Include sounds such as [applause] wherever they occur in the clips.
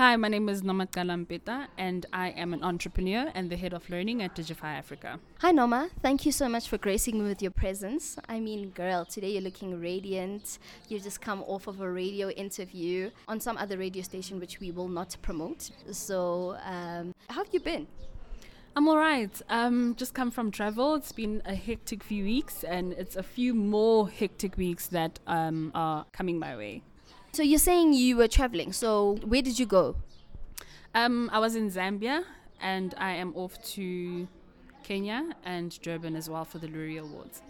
Hi, my name is Noma Kalampeta, and I am an entrepreneur and the head of learning at Digify Africa. Hi, Noma. Thank you so much for gracing me with your presence. I mean, girl, today you're looking radiant. You've just come off of a radio interview on some other radio station, which we will not promote. So, um, how have you been? I'm all right. Um, just come from travel. It's been a hectic few weeks, and it's a few more hectic weeks that um, are coming my way. So you're saying you were traveling. So where did you go? Um, I was in Zambia, and I am off to Kenya and Durban as well for the Loerie Awards.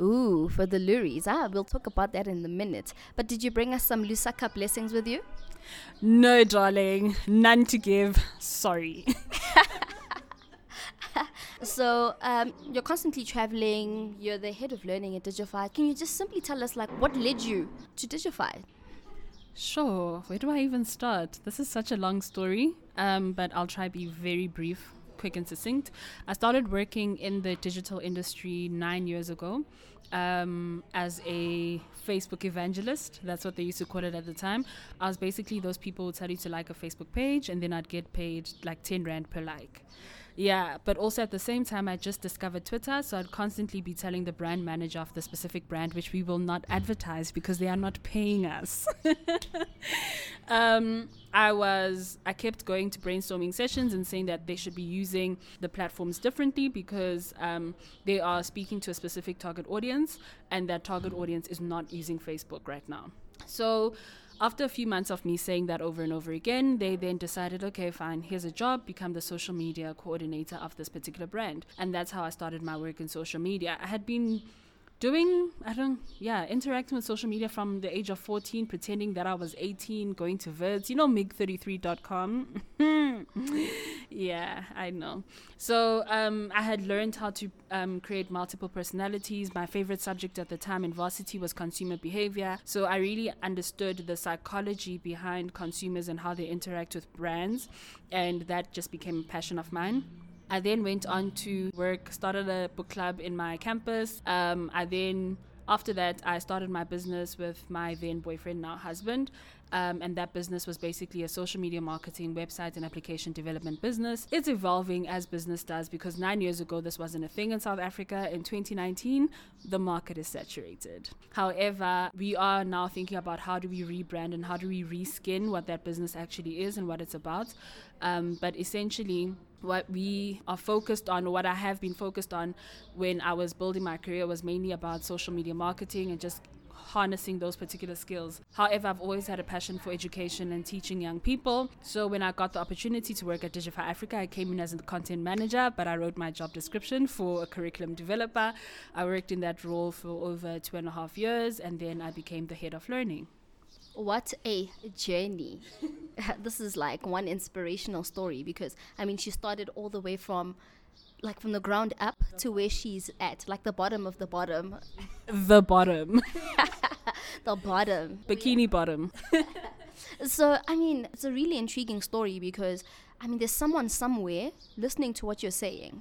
Ooh, for the Loeries. Ah, we'll talk about that in a minute. But did you bring us some Lusaka blessings with you? No, darling, none to give. Sorry. [laughs] [laughs] so um, you're constantly traveling. You're the head of learning at Digify. Can you just simply tell us, like, what led you to Digify? Sure. Where do I even start? This is such a long story, um, but I'll try to be very brief, quick, and succinct. I started working in the digital industry nine years ago um, as a Facebook evangelist. That's what they used to call it at the time. I was basically those people who tell you to like a Facebook page, and then I'd get paid like 10 Rand per like. Yeah, but also at the same time, I just discovered Twitter, so I'd constantly be telling the brand manager of the specific brand, which we will not advertise because they are not paying us. [laughs] um, I was, I kept going to brainstorming sessions and saying that they should be using the platforms differently because um, they are speaking to a specific target audience, and that target audience is not using Facebook right now. So after a few months of me saying that over and over again, they then decided, okay, fine, here's a job, become the social media coordinator of this particular brand. And that's how I started my work in social media. I had been doing i don't yeah interacting with social media from the age of 14 pretending that i was 18 going to vids you know mig33.com [laughs] yeah i know. So um, i had learned how to um, create multiple personalities. My favorite subject at the time in varsity was consumer behavior. So i really understood the psychology behind consumers and how they interact with brands and that just became a passion of mine I then went on to work, started a book club in my campus. Um, I then, after that, I started my business with my then boyfriend, now husband. Um, and that business was basically a social media marketing, website, and application development business. It's evolving as business does because nine years ago, this wasn't a thing in South Africa. In 2019, the market is saturated. However, we are now thinking about how do we rebrand and how do we reskin what that business actually is and what it's about. Um, but essentially, what we are focused on, what I have been focused on when I was building my career, was mainly about social media marketing and just harnessing those particular skills. However, I've always had a passion for education and teaching young people. So when I got the opportunity to work at Digify Africa, I came in as a content manager, but I wrote my job description for a curriculum developer. I worked in that role for over two and a half years, and then I became the head of learning. What a journey. [laughs] this is like one inspirational story because I mean she started all the way from like from the ground up to where she's at, like the bottom of the bottom. [laughs] The bottom. [laughs] the bottom. Bikini bottom. so I mean, it's a really intriguing story because I mean there's someone somewhere listening to what you're saying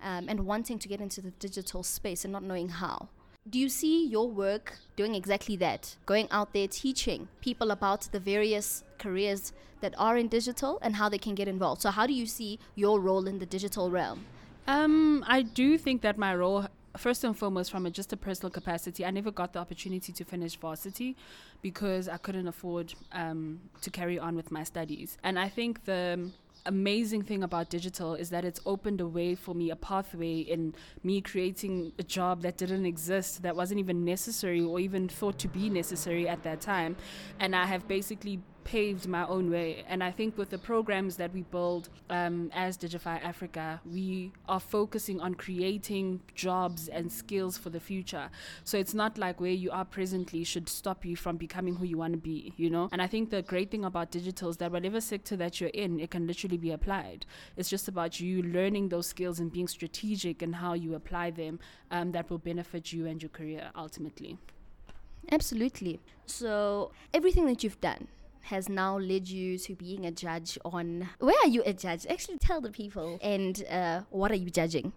um, and wanting to get into the digital space and not knowing how. Do you see your work doing exactly that? Going out there teaching people about the various careers that are in digital and how they can get involved. So, how do you see your role in the digital realm? Um, I do think that my role, first and foremost, from a, just a personal capacity, I never got the opportunity to finish varsity because I couldn't afford um, to carry on with my studies. And I think the amazing thing about digital is that it's opened a way for me, a pathway in me creating a job that didn't exist, that wasn't even necessary or even thought to be necessary at that time. And I have basically paved my own way. And I think with the programs that we build um, as Digify Africa, we are focusing on creating jobs and skills for the future. So it's not like where you are presently should stop you from becoming who you want to be, you know? And I think the great thing about digital is that whatever sector that you're in, it can literally be applied. It's just about you learning those skills and being strategic in how you apply them um, that will benefit you and your career ultimately. Absolutely. So, everything that you've done, has now led you to being a judge on where are you a judge? Actually, tell the people and uh, what are you judging?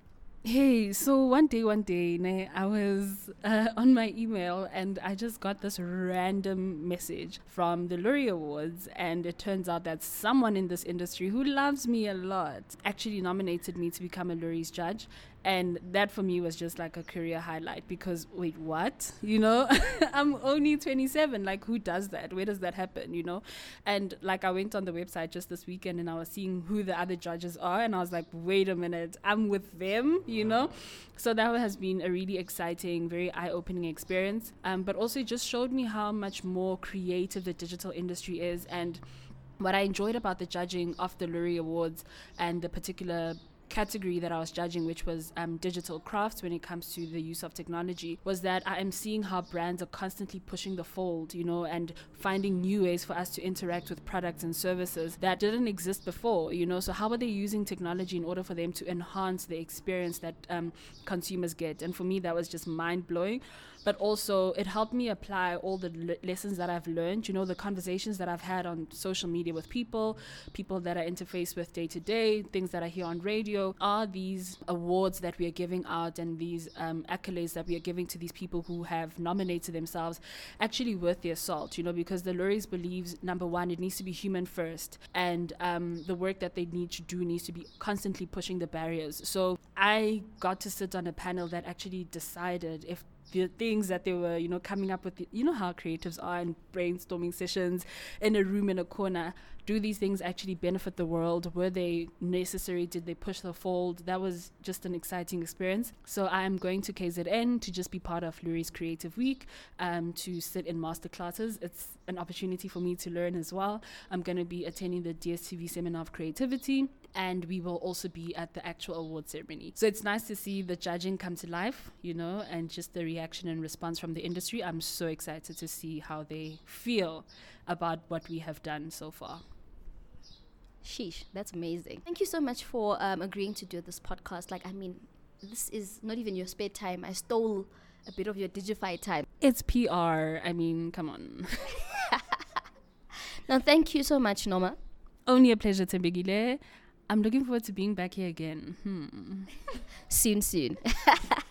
Hey, so one day, one day, I was uh, on my email and I just got this random message from the Loerie Awards, and it turns out that someone in this industry who loves me a lot actually nominated me to become a Loerie's judge and that for me was just like a career highlight because wait what? [laughs] You know? [laughs] I'm only 27 like who does that? Where does that happen? You know? And like i went on the website just this weekend and i was seeing who the other judges are and i was like wait a minute. I'm with them you know? So that has been a really exciting very eye-opening experience. Um, but also it just showed me how much more creative the digital industry is and what I enjoyed about the judging of the Loerie Awards and the particular category that I was judging, which was um, digital crafts when it comes to the use of technology, was that I am seeing how brands are constantly pushing the fold, you know, and finding new ways for us to interact with products and services that didn't exist before, you know. So, how are they using technology in order for them to enhance the experience that um, consumers get? And for me, that was just mind blowing but also it helped me apply all the le- lessons that I've learned, you know, the conversations that I've had on social media with people, people that I interface with day to day, things that I hear on radio, are these awards that we are giving out and these um, accolades that we are giving to these people who have nominated themselves actually worth the assault, you know, because the Loeries believes, number one, it needs to be human first, and um, the work that they need to do needs to be constantly pushing the barriers. So I got to sit on a panel that actually decided if the things that they were, you know, coming up with. You know how creatives are in brainstorming sessions in a room in a corner. Do these things actually benefit the world? Were they necessary? Did they push the fold? That was just an exciting experience. So I am going to KZN to just be part of Loerie's Creative Week, um, to sit in master classes. It's an opportunity for me to learn as well. I'm going to be attending the DSTV Seminar of Creativity and we will also be at the actual award ceremony. So it's nice to see the judging come to life, you know, and just the reaction and response from the industry. I'm so excited to see how they feel about what we have done so far. Sheesh, that's amazing. Thank you so much for um, agreeing to do this podcast. Like, I mean, this is not even your spare time. I stole a bit of your Digify time. It's PR. I mean, come on. [laughs] now, thank you so much, Noma. Only a pleasure, Tembegile. I'm looking forward to being back here again. Hmm. soon, soon. [laughs]